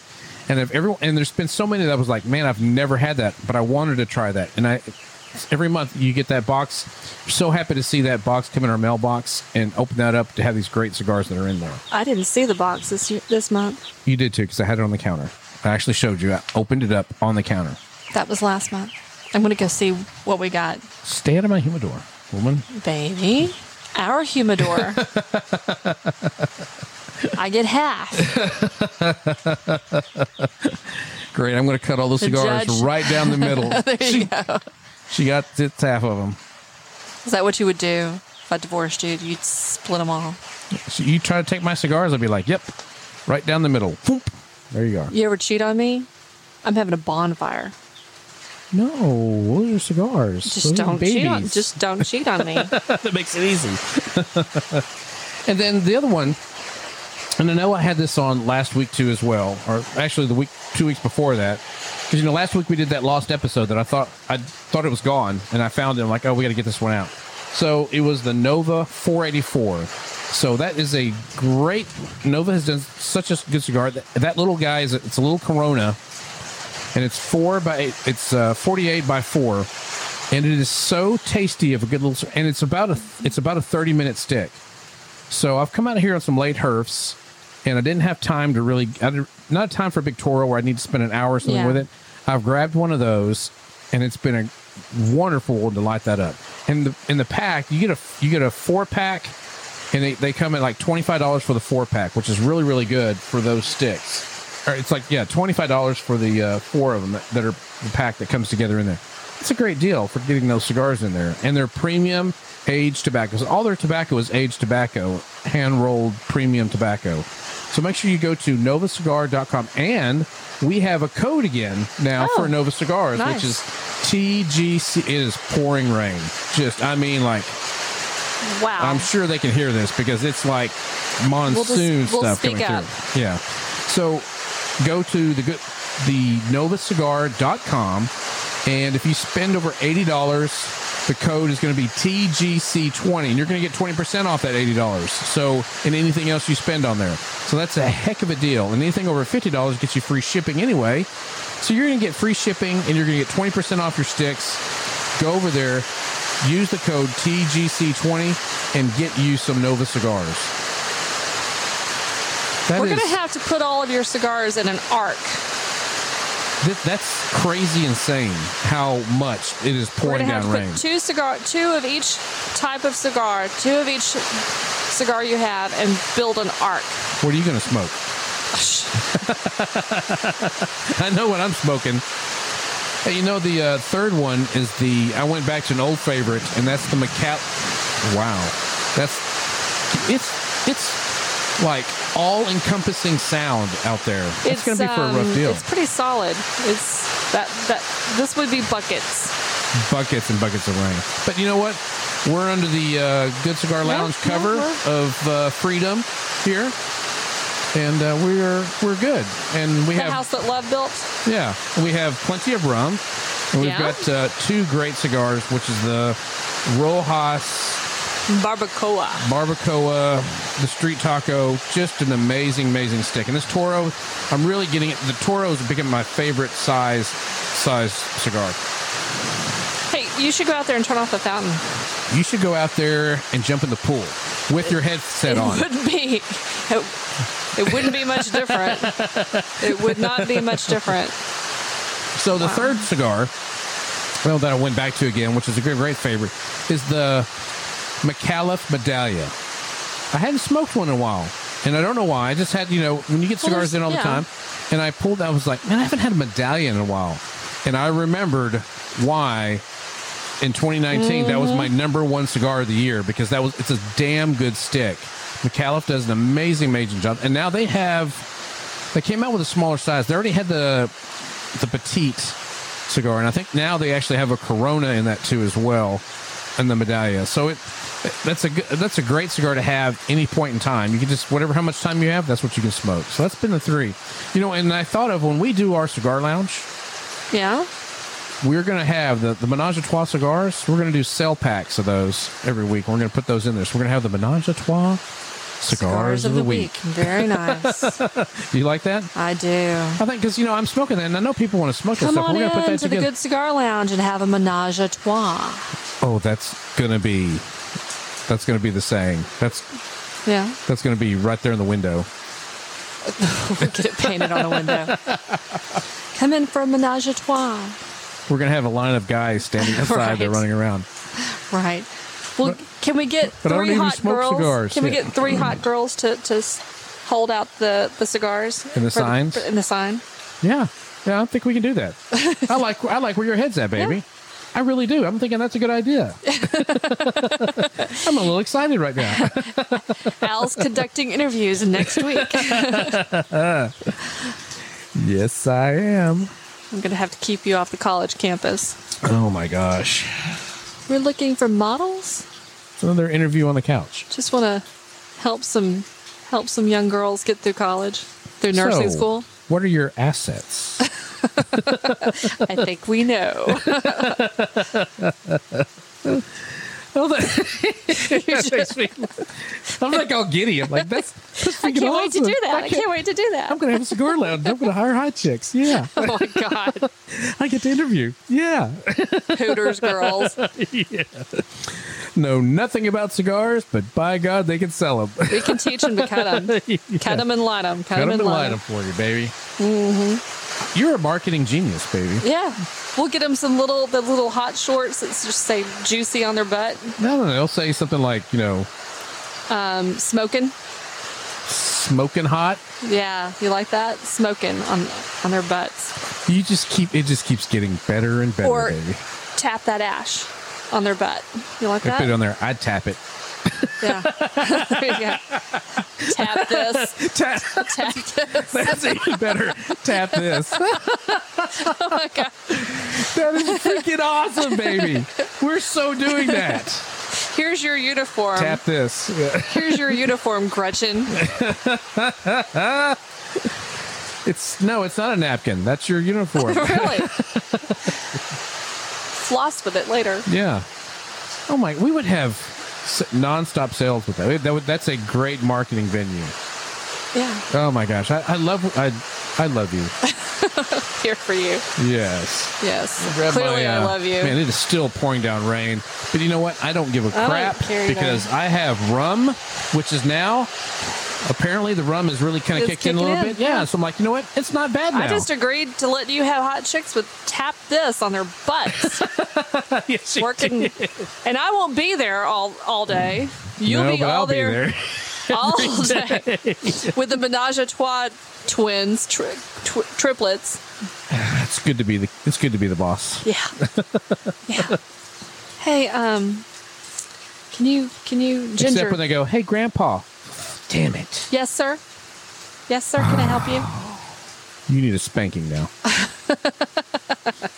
And if everyone and there's been so many that I was like, man, I've never had that, but I wanted to try that. And I every month you get that box. So happy to see that box come in our mailbox and open that up to have these great cigars that are in there. I didn't see the box this this month. You did too, because I had it on the counter. I actually showed you. I opened it up on the counter. That was last month. I'm gonna go see what we got, Stay out of my humidor, woman. baby. Our humidor. I get half. Great. I'm going to cut all those The cigars judge- right down the middle. there you go. she got it's half of them. Is that what you would do if I divorced you? You'd split them all. So you try to take my cigars, I'd be like, yep, right down the middle. Boop. There you go. You ever cheat on me? I'm having a bonfire. No, those are cigars. Just Those are don't cheat on. babies. Just don't cheat on me. that makes it easy. and then the other one, and I know I had this on last week too as well, or actually the week, two weeks before that, because you know last week we did that lost episode that I thought I thought it was gone, and I found it. I'm like, oh, we got to get this one out. So it was the Nova 484. So that is a great Nova has done such a good cigar. That, that little guy is a, it's a little Corona, and it's four by eight, it's uh, 48 by four and it is so tasty of a good little and it's about a it's about a 30 minute stick so i've come out of here on some late herfs and i didn't have time to really I didn't- time for a big toro where i need to spend an hour or something Yeah. with it i've grabbed one of those and it's been a wonderful one to light that up and the in the pack you get a you get a four pack and they, they come at like $25 for the four pack which is really really good for those sticks. Or it's like yeah $25 for the uh, four of them that, that are the pack that comes together in there. It's a great deal for getting those cigars in there. And they're premium aged tobaccos all their tobacco is aged tobacco hand rolled premium tobacco. So make sure you go to novacigar.com and we have a code again now Oh, for nova cigars nice. which is tgc it is pouring rain. Just i mean like Wow. I'm sure they can hear this because it's like monsoon we'll stuff speak coming up. through. Yeah. So go to the good the novacigar.com and if you spend over $80 the code is going to be TGC20 and you're going to get 20% off that $80 so and anything else you spend on there so that's a heck of a deal and anything over $50 gets you free shipping anyway so you're going to get free shipping and you're going to get 20% off your sticks go over there use the code TGC20 and get you some Nova cigars. That We're is- gonna have to put all of your cigars in an arc. that- that's crazy insane how much it is pouring gonna down to rain. put two cigar, two of each type of cigar, two of each cigar you have, and build an arc. What are you going to smoke? I know what I'm smoking. Hey, you know the uh, third one is the. I went back to an old favorite, and that's the Macal. Wow, that's it's it's like all encompassing sound out there. It's, going to be for a rough um, deal. It's pretty solid. It's that that this would be buckets. buckets and buckets of rain. But you know what? We're under the uh, Good Cigar Lounge yeah, cover we're- of uh, Freedom here, and uh, we're we're good. And we The have house that love built. yeah, we have plenty of rum, and we've Yeah. got uh, two great cigars, which is the Rojas Barbacoa. Barbacoa, the Street Taco, just an amazing, amazing stick. And this Toro, I'm really getting it. The Toro is becoming my favorite size size cigar. You should go out there and turn off the fountain. You should go out there and jump in the pool with your headset it on. wouldn't be. It, it wouldn't be much different. It would not be much different. So the third cigar, well, that I went back to again, which is a great, great favorite, is the Micallef Medallia. I hadn't smoked one in a while, and I don't know why. I just had, you know, when you get Well, cigars in all the time, and I pulled. I was like, man, I haven't had a medallion in a while, and I remembered why. In 2019, that was my Mm-hmm. number one cigar of the year because that was it's a damn good stick. Micallef does an amazing, amazing job, and now they have they came out with a smaller size. They already had the the petite cigar, and I think now they actually have a Corona in that too as well, and the Medallia. So it that's a good- that's a great cigar to have any point in time. You can just whatever how much time you have, that's what you can smoke. So that's been the three. You know, and I thought of when we do our cigar lounge, Yeah. We're going to have the, the Menage a Trois cigars. We're going to do sell packs of those every week. We're going to put those in there. So we're going to have the Menage a Trois cigars, of, the, week. Very nice. Do you like that? I do. I think because you know I'm smoking that, and I know people want to smoke Come stuff. on We're going to put that to the. Good Cigar Lounge and have a menage a trois. oh, that's going to be that's going to be the saying. That's Yeah. that's going to be right there in the window. We'll get it painted on the window. Come in for a menage a trois. We're going to have a line of guys standing outside. They're running around. Right. Well, can we get but three hot girls? cigars. Can we get three hot girls to, to hold out the, the cigars And the signs? for- and the sign. Yeah, yeah, I don't think we can do that. I like I like where your head's at, baby. I really do. I'm thinking that's a good idea. I'm a little excited right now. Al's conducting interviews next week. yes, I am. I'm going to have to keep you off the college campus. Oh my gosh. We're looking for models. It's another interview on the couch. Just want to help some help some young girls get through college, through nursing So, school. What are your assets? I think we know. Oh, that makes me- I'm like all giddy. I'm like, that's, that's I can't wait to do that. I can't wait to do that. I'm going to have a cigar lounge. I'm going to hire hot chicks. Yeah. Oh my god, I get to interview. Yeah. Hooters girls. yeah. Know nothing about cigars, but by God, they can sell them. We can teach them to cut them, cut them and light them, cut, Cut them them and light light them for you, baby. Mm-hmm. You're a marketing genius, baby. Yeah, we'll get them some little the little hot shorts that just say juicy on their butt. No, no, no. They'll say something like, you know, Um, smoking. smoking hot. Yeah, you like that? Smoking on on their butts. You just keep it just keeps getting better and better, Or baby. tap that ash on their butt. You like I put it on there. I'd tap it. Yeah. go. Tap this. Tap. Tap this. That's even better. Tap this. Oh my god. That is freaking awesome, baby. We're so doing that. Here's your uniform. Tap this. Yeah. Here's your uniform, Gretchen. It's no, it's not a napkin. That's your uniform. really? Floss with it later. yeah. Oh my, we would have nonstop sales with that. that that's a great marketing venue. Yeah. Oh my gosh, I, I love I I love you. Here for you. Yes. Yes. Clearly, my, I uh, love you. Man, it is still pouring down rain. But you know what? I don't give a I don't crap because. I have rum, which is now apparently the rum is really kind of kicked in a little in, bit. Yeah. yeah. So I'm like, you know what? It's not bad now. I just agreed to let you have hot chicks with tap this on their butts. yes, working, did. and I won't be there all all day. You'll no, be all I'll there, be there. all day with the menage a trois twins, tri- tw- triplets. It's good to be the. It's good to be the boss. Yeah, yeah. Hey, um, can you can you Except when they go, "Hey, Grandpa, damn it, yes, sir. Yes, sir. Can I help you? you need a spanking now."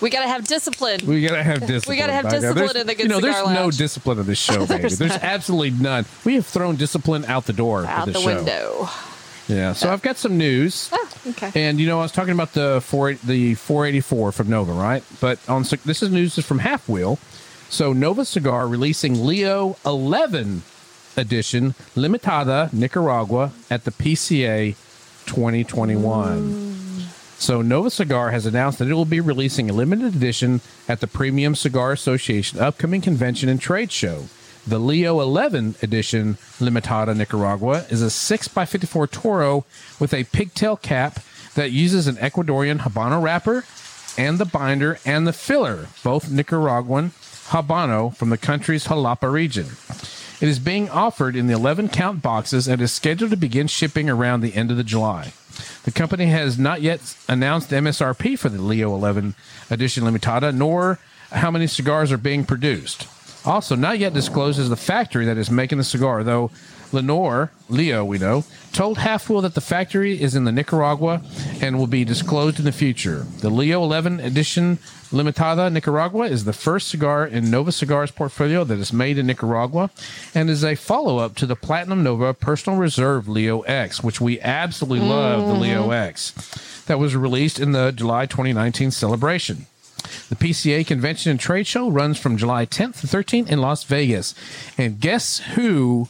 We gotta have discipline. We gotta have discipline. We gotta have discipline in the Good You know, there's Cigar no discipline in this show, baby. There's there's absolutely none. We have thrown discipline out the door. Out the show. window. Yeah. So uh, I've got some news. Oh, okay. And you know, I was talking about the four the 484 from Nova, right? But on this is news is from Half Wheel. So Nova Cigar releasing Leo 11 edition Limitada Nicaragua at the PCA 2021. Mm. So Nova Cigar has announced that it will be releasing a limited edition at the Premium Cigar Association upcoming convention and trade show. The Leo 11 edition Limitada Nicaragua is a 6x54 Toro with a pigtail cap that uses an Ecuadorian Habano wrapper and the binder and the filler, both Nicaraguan Habano from the country's Jalapa region. It is being offered in the 11 count boxes and is scheduled to begin shipping around the end of the July. The company has not yet announced MSRP for the Leo 11 edition limitada, nor how many cigars are being produced. Also, not yet discloses the factory that is making the cigar, though Lenore, Leo, we know, told Half Wheel that the factory is in the Nicaragua and will be disclosed in the future. The Leo 11 edition Limitada Nicaragua is the first cigar in Nova Cigar's portfolio that is made in Nicaragua and is a follow up to the Platinum Nova Personal Reserve Leo X, which we absolutely love the Leo mm. X. that was released in the July 2019 celebration. The PCA Convention and Trade Show runs from July 10th to 13th in Las Vegas. And guess who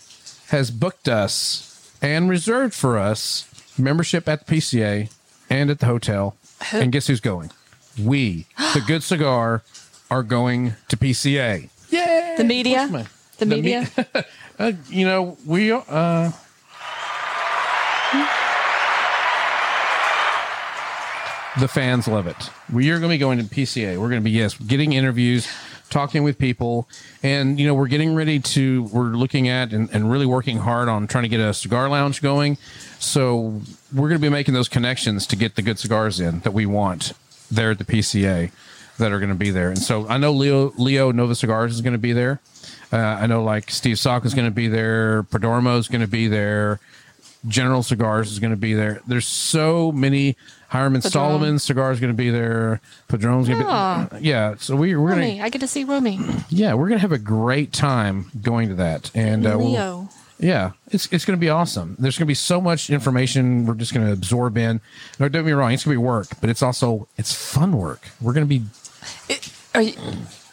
has booked us and reserved for us membership at the PCA and at the hotel? And guess who's going? We, the Good Cigar, are going to PCA. Yay! The media? My- The me- media? uh, you know, we uh the fans love it. We are going to be going to PCA. We're going to be yes, getting interviews, talking with people, and you know, we're getting ready to. We're looking at and, and really working hard on trying to get a cigar lounge going. So we're going to be making those connections to get the good cigars in that we want there at the PCA that are going to be there. And so I know Leo Leo Nova Cigars is going to be there. Uh, I know like Steve Saka is going to be there. Perdomo is going to be there. General Cigars is going to be there. There's so many. Hiram Padron. Solomon Cigars going to be there. Padron's going to Oh. be. Yeah. So we, we're going to. I get to see Romy. Yeah, we're going to have a great time going to that. And uh, we'll- Leo. yeah, it's it's going to be awesome. There's going to be so much information we're just going to absorb in. No, don't get me wrong, it's going to be work, but it's also it's fun work. We're going to be Are you,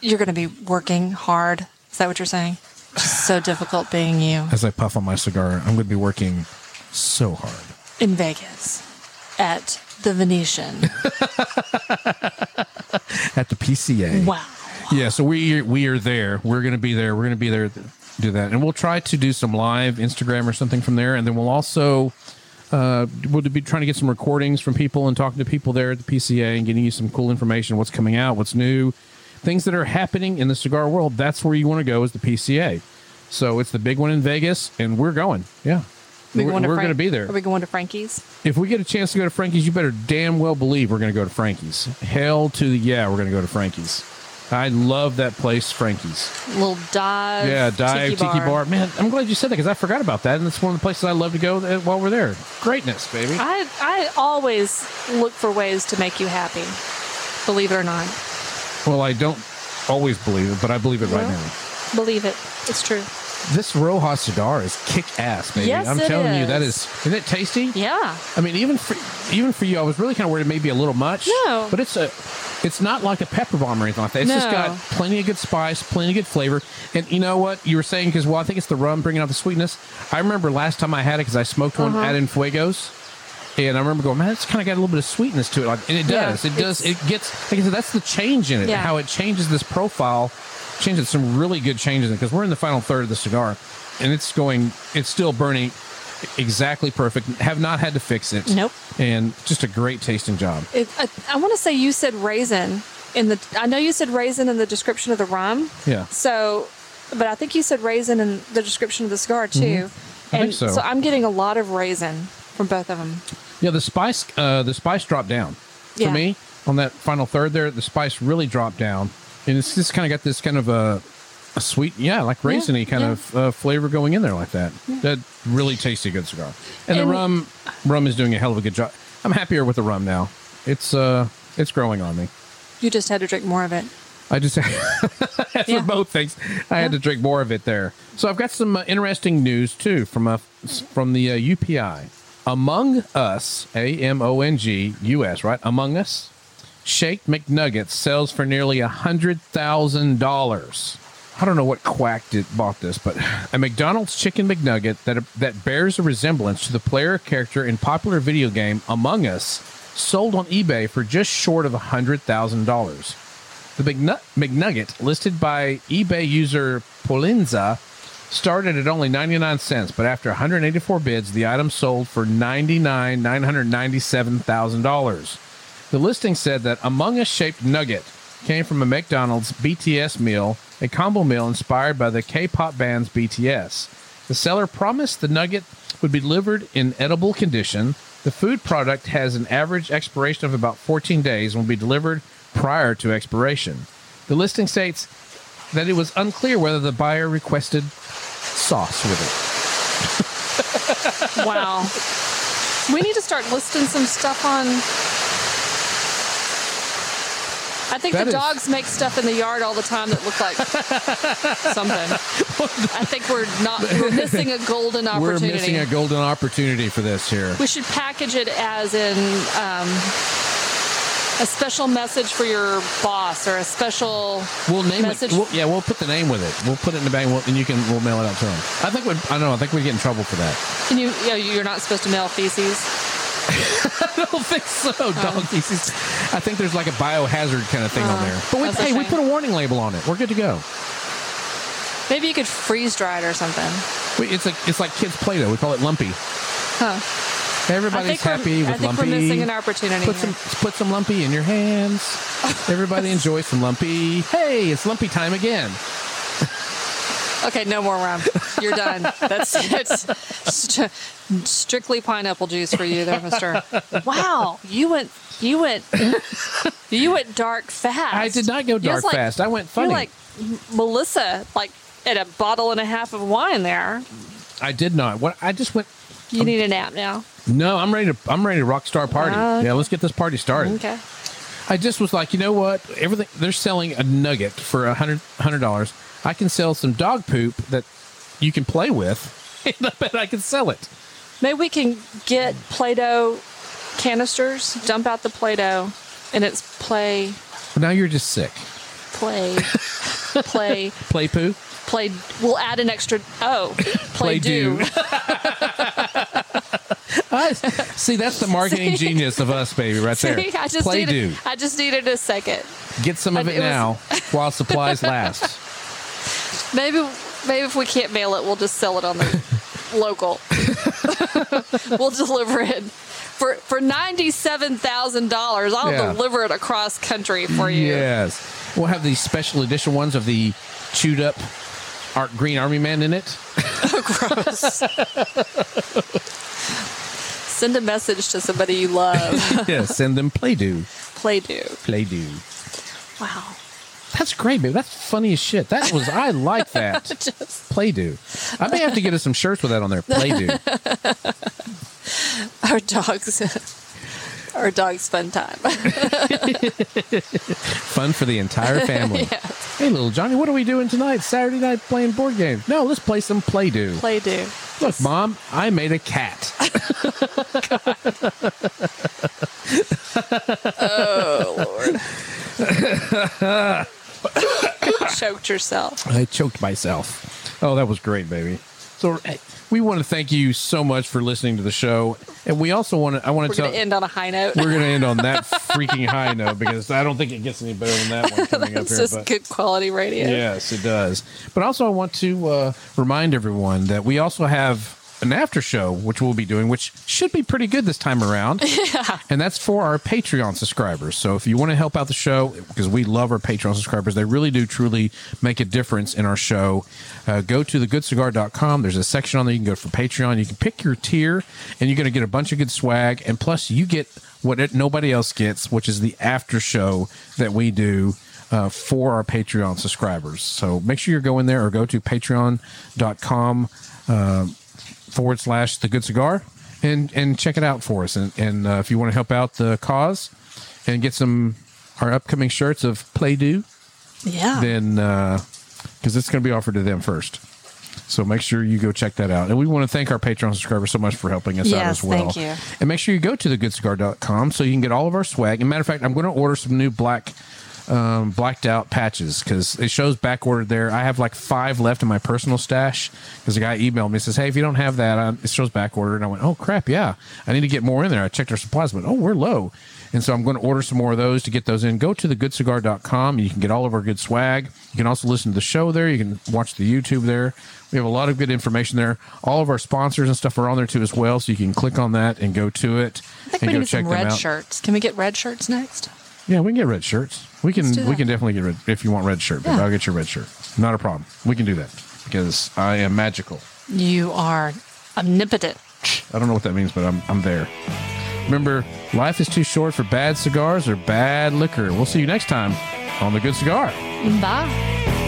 you're going to be working hard? Is that what you're saying? Just so difficult being you as I puff on my cigar, I'm going to be working so hard. in Vegas at the Venetian. at the PCA. Wow. Yeah, so we we are there. We're going to be there. We're going to be there to do that, and we'll try to do some live Instagram or something from there, and then we'll also uh, we'll be trying to get some recordings from people and talking to people there at the PCA and getting you some cool information, what's coming out, what's new, things that are happening in the cigar world. That's where you want to go is the PCA. So it's the big one in Vegas, and we're going. Yeah. We we're going to we're going to be there. Are we going to Frankie's? If we get a chance to go to Frankie's, you better damn well believe we're going to go to Frankie's. Hell to the yeah, we're going to go to Frankie's. I love that place, Frankie's. Little dive. Yeah, dive tiki, bar. Man, I'm glad you said that because I forgot about that, and it's one of the places I love to go uh, while we're there. Greatness, baby. I I always look for ways to make you happy. Believe it or not. Well, I don't always believe it, but I believe it right now. Believe it. It's true. This Rojas cigar is kick ass, baby. Yes, I'm telling you, that is. is. Isn't it tasty? Yeah. I mean, even for even for you, I was really kind of worried it may be a little much. No. but it's a, it's not like a pepper bomb or anything like that. It's just got plenty of good spice, plenty of good flavor. And you know what you were saying because well, I think it's the rum bringing out the sweetness. I remember last time I had it because I smoked one Uh-huh. at Infuegos. And I remember going, man, it's kind of got a little bit of sweetness to it, like, and it Yeah, does. it does. It gets, like I said, that's the change in it. Yeah. How it changes this profile, changes some really good changes because we're in the final third of the cigar, and it's going, it's still burning exactly perfect. Have not had to fix it. Nope. And just a great tasting job. It, I, I want to say you said raisin in the. I know you said raisin in the description of the rum. Yeah. So, but I think you said raisin in the description of the cigar too. Mm-hmm. I and think so. I'm getting a lot of raisin from both of them. Yeah, the spice, uh, the spice dropped down for Yeah. me on that final third there. The spice really dropped down, and it's just kind of got this kind of a, a sweet, yeah, like raisiny kind yeah. of uh, flavor going in there like that. That really tasty good cigar. And, the rum, rum is doing a hell of a good job. I'm happier with the rum now. It's uh, it's growing on me. You just had to drink more of it. I just for Yeah. both things, I had to drink more of it there. So I've got some uh, interesting news too from uh, from the uh, UPI. Among Us, A M O N G U S, right? Among Us, Shake McNuggets sells for nearly a hundred thousand dollars. I don't know what quack did, bought this, but a McDonald's chicken McNugget that that bears a resemblance to the player character in popular video game Among Us sold on eBay for just short of a hundred thousand dollars. The McNu- McNugget, listed by eBay user Polinza, started at only 99 cents, but after 184 bids, the item sold for $99,997,000. The listing said that Among Us shaped nugget came from a McDonald's BTS meal, a combo meal inspired by the K-pop band's BTS. The seller promised the nugget would be delivered in edible condition. The food product has an average expiration of about 14 days and will be delivered prior to expiration. The listing states that it was unclear whether the buyer requested sauce with it. Wow. we need to start listing some stuff on I think That the is- dogs make stuff in the yard all the time that look like something. I think we're not we're missing a golden opportunity. We're missing a golden opportunity for this here. we should package it as in um, a special message for your boss or a special We'll name message. it. We'll, yeah, we'll put the name with it. We'll put it in the bag, and, we'll, and you can. We'll mail it out to them. I think we. I know. I think we get in trouble for that. Can you, you know, you're not supposed to mail feces. I don't think so. Oh, dog feces. I think there's like a biohazard kind of thing on there. Uh-huh. But we, hey, we put a warning label on it. We're good to go. Maybe you could freeze dry it or something. We, it's like it's like kids Play-Doh. We call it Lumpy. Huh. Everybody's happy with I think Lumpy. we're missing an opportunity. Put here. some put some Lumpy in your hands. Everybody enjoy some Lumpy. Hey, it's Lumpy time again. Okay, no more rum. You're done. That's it. St- strictly pineapple juice for you there, Mister. Wow, you went, you went, you went dark fast. I did not go dark like- fast. I went funny. You're like Melissa, like at a bottle and a half of wine. There, I did not. What I just went. you need a nap now. No, I'm ready to. I'm ready to rock star party. Uh, yeah, let's get this party started. Okay. I just was like, you know what? Everything they're selling a nugget for a hundred hundred dollars. I can sell some dog poop that you can play with, and I bet I can sell it. Maybe we can get Play-Doh canisters, dump out the Play-Doh, and it's play, now you're just sick. play, play, Play poo. play. We'll add an extra. Oh, play do. I- see, that's the marketing See? genius of us, baby, right there. I just Play needed. do. I just needed a second. Get some of it, it was- now while supplies last. Maybe, maybe if we can't mail it, we'll just sell it on the local. we'll deliver it for for ninety seven thousand dollars. I'll Yeah. deliver it across country for you. Yes, we'll have these special edition ones of the chewed up art green army man in it. Gross. Send a message to somebody you love. yeah, send them play do, Play do. play do. Wow. That's great, baby. That's funny as shit. That was I like that. Just Play do. I may have to get us some shirts with that on there. Play do. our dogs. Our dog's fun time. Fun for the entire family. Hey, little Johnny, what are we doing tonight? Saturday night playing board games. No, let's play some play do. Play do. Look, mom, I made a cat. Oh Lord. Choked yourself. I choked myself. Oh, that was great, baby. So we want to thank you so much for listening to the show, and we also want to. I want to tell. end on a high note. we're going to end on that freaking high note because I don't think it gets any better than that one coming up here. just good quality radio. Yes, it does. But also, I want to uh, remind everyone that we also have an after show, which we'll be doing, which should be pretty good this time around. Yeah. And that's for our Patreon subscribers. So if you want to help out the show, because we love our Patreon subscribers, they really do truly make a difference in our show. Uh, go to thegoodcigar.com. There's a section on there you can go for Patreon. You can pick your tier, and you're going to get a bunch of good swag. And plus, you get what it, nobody else gets, which is the after show that we do uh, for our Patreon subscribers. So make sure you're going there or go to patreon.com uh, forward slash the good cigar and, and check it out for us. And, and uh, if you want to help out the cause and get some our upcoming shirts of Play Do, Yeah. then because it's going to be offered to them first. So make sure you go check that out. And we want to thank our Patreon subscribers so much for helping us out as well. thank you. And make sure you go to thegoodcigar.com so you can get all of our swag. And matter of fact, I'm going to order some new black um, blacked out patches because it shows back ordered there. I have like five left in my personal stash because the guy emailed me and says, "Hey, if you don't have that, uh, it shows back ordered." And I went, "Oh crap, yeah, I need to get more in there." I checked our supplies, but oh, we're low, and so I'm going to order some more of those to get those in. Go to thegoodcigar.com. You can get all of our good swag. You can also listen to the show there. You can watch the YouTube there. We have a lot of good information there. All of our sponsors and stuff are on there too as well, so you can click on that and go to it I think we need some red shirts. Can we get red shirts next? Yeah, we can get red shirts. We can we can definitely get red if you want red shirt. But Yeah. I'll get your red shirt. Not a problem. We can do that because I am magical. You are omnipotent. I don't know what that means, but I'm I'm there. Remember, life is too short for bad cigars or bad liquor. We'll see you next time on the Good Cigar. Bye.